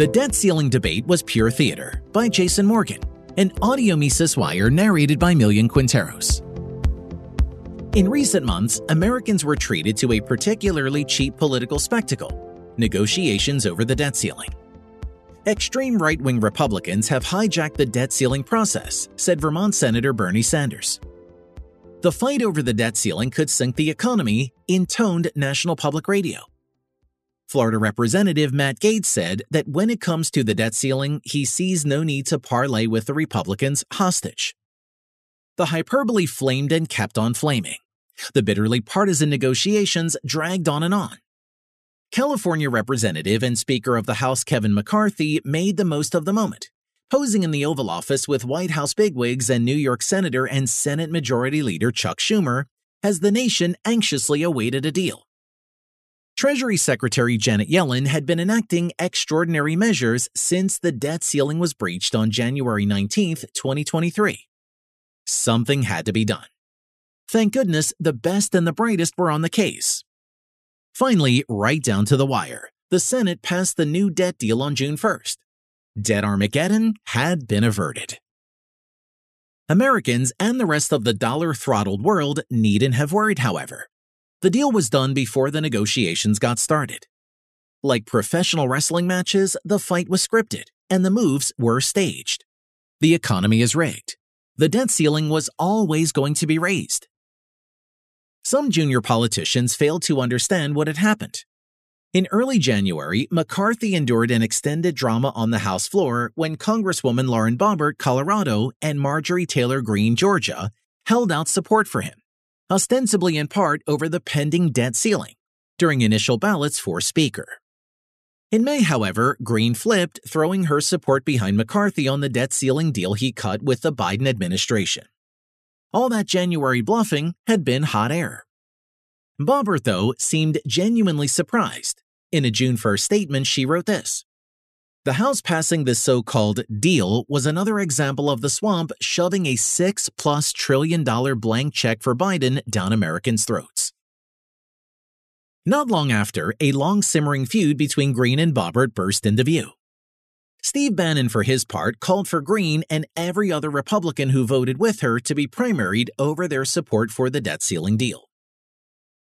The debt ceiling debate was pure theater by Jason Morgan, an audio Mises Wire narrated by Millian Quinteros. In recent months, Americans were treated to a particularly cheap political spectacle negotiations over the debt ceiling. Extreme right wing Republicans have hijacked the debt ceiling process, said Vermont Senator Bernie Sanders. The fight over the debt ceiling could sink the economy, intoned National Public Radio. Florida Representative Matt Gaetz said that when it comes to the debt ceiling, he sees no need to parley with the Republicans hostage. The hyperbole flamed and kept on flaming. The bitterly partisan negotiations dragged on and on. California Representative and Speaker of the House Kevin McCarthy made the most of the moment, posing in the Oval Office with White House bigwigs and New York Senator and Senate Majority Leader Chuck Schumer as the nation anxiously awaited a deal. Treasury Secretary Janet Yellen had been enacting extraordinary measures since the debt ceiling was breached on January 19, 2023. Something had to be done. Thank goodness the best and the brightest were on the case, Finally, right down to the wire, the Senate passed the new debt deal on June 1st. Debt Armageddon had been averted. Americans and the rest of the dollar throttled world needn't have worried, however. The deal was done before the negotiations got started. Like professional wrestling matches, the fight was scripted and the moves were staged. The economy is rigged. The debt ceiling was always going to be raised. Some junior politicians failed to understand what had happened. In early January, McCarthy endured an extended drama on the House floor when Congresswoman Lauren Boebert, Colorado, and Marjorie Taylor Greene, Georgia, held out support for him, ostensibly in part over the pending debt ceiling, during initial ballots for Speaker. In May, however, Greene flipped, throwing her support behind McCarthy on the debt ceiling deal he cut with the Biden administration. All that January bluffing had been hot air. Boebert, though, seemed genuinely surprised. In a June 1st statement, she wrote this The House passing this so called deal was another example of the swamp shoving a six plus trillion dollar blank check for Biden down Americans' throats. Not long after, a long simmering feud between Greene and Boebert burst into view. Steve Bannon, for his part, called for Greene and every other Republican who voted with her to be primaried over their support for the debt ceiling deal.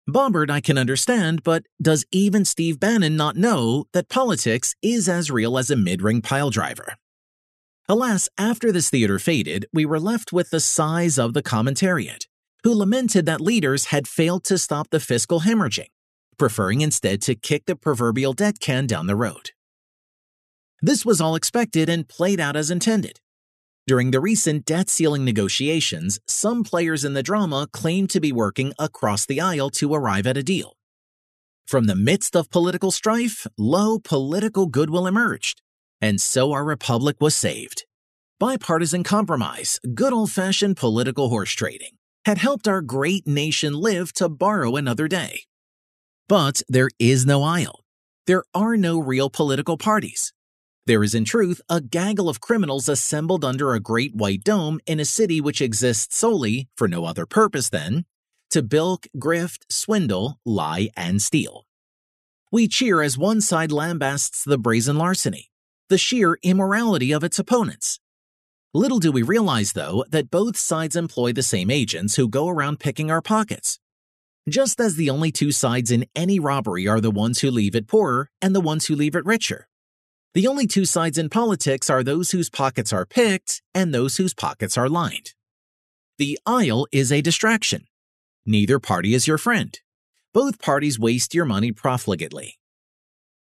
Boebert, I can understand, but does even Steve Bannon not know that politics is as real as a mid ring pile driver? Alas, after this theater faded, we were left with the sighs of the commentariat, who lamented that leaders had failed to stop the fiscal hemorrhaging, preferring instead to kick the proverbial debt can down the road. This was all expected and played out as intended. During the recent debt ceiling negotiations, some players in the drama claimed to be working across the aisle to arrive at a deal. From the midst of political strife, lo political goodwill emerged, and so our republic was saved. Bipartisan compromise, good old fashioned political horse trading, had helped our great nation live to borrow another day. But there is no aisle. There are no real political parties. There is, in truth, a gaggle of criminals assembled under a great white dome in a city which exists solely, for no other purpose than, to bilk, grift, swindle, lie, and steal. We cheer as one side lambasts the brazen larceny, the sheer immorality of its opponents. Little do we realize, though, that both sides employ the same agents who go around picking our pockets. Just as the only two sides in any robbery are the ones who leave it poorer and the ones who leave it richer. The only two sides in politics are those whose pockets are picked and those whose pockets are lined. The aisle is a distraction. Neither party is your friend. Both parties waste your money profligately.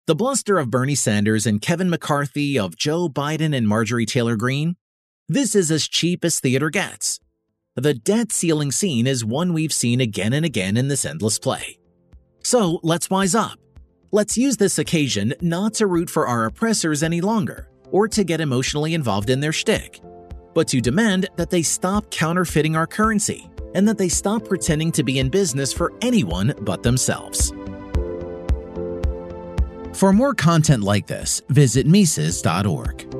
The bluster of Bernie Sanders and Kevin McCarthy, of Joe Biden and Marjorie Taylor Greene, this is as cheap as theater gets. The debt ceiling scene is one we've seen again and again in this endless play. So let's wise up Let's use this occasion not to root for our oppressors any longer, or to get emotionally involved in their shtick, but to demand that they stop counterfeiting our currency and that they stop pretending to be in business for anyone but themselves. For more content like this, visit Mises.org.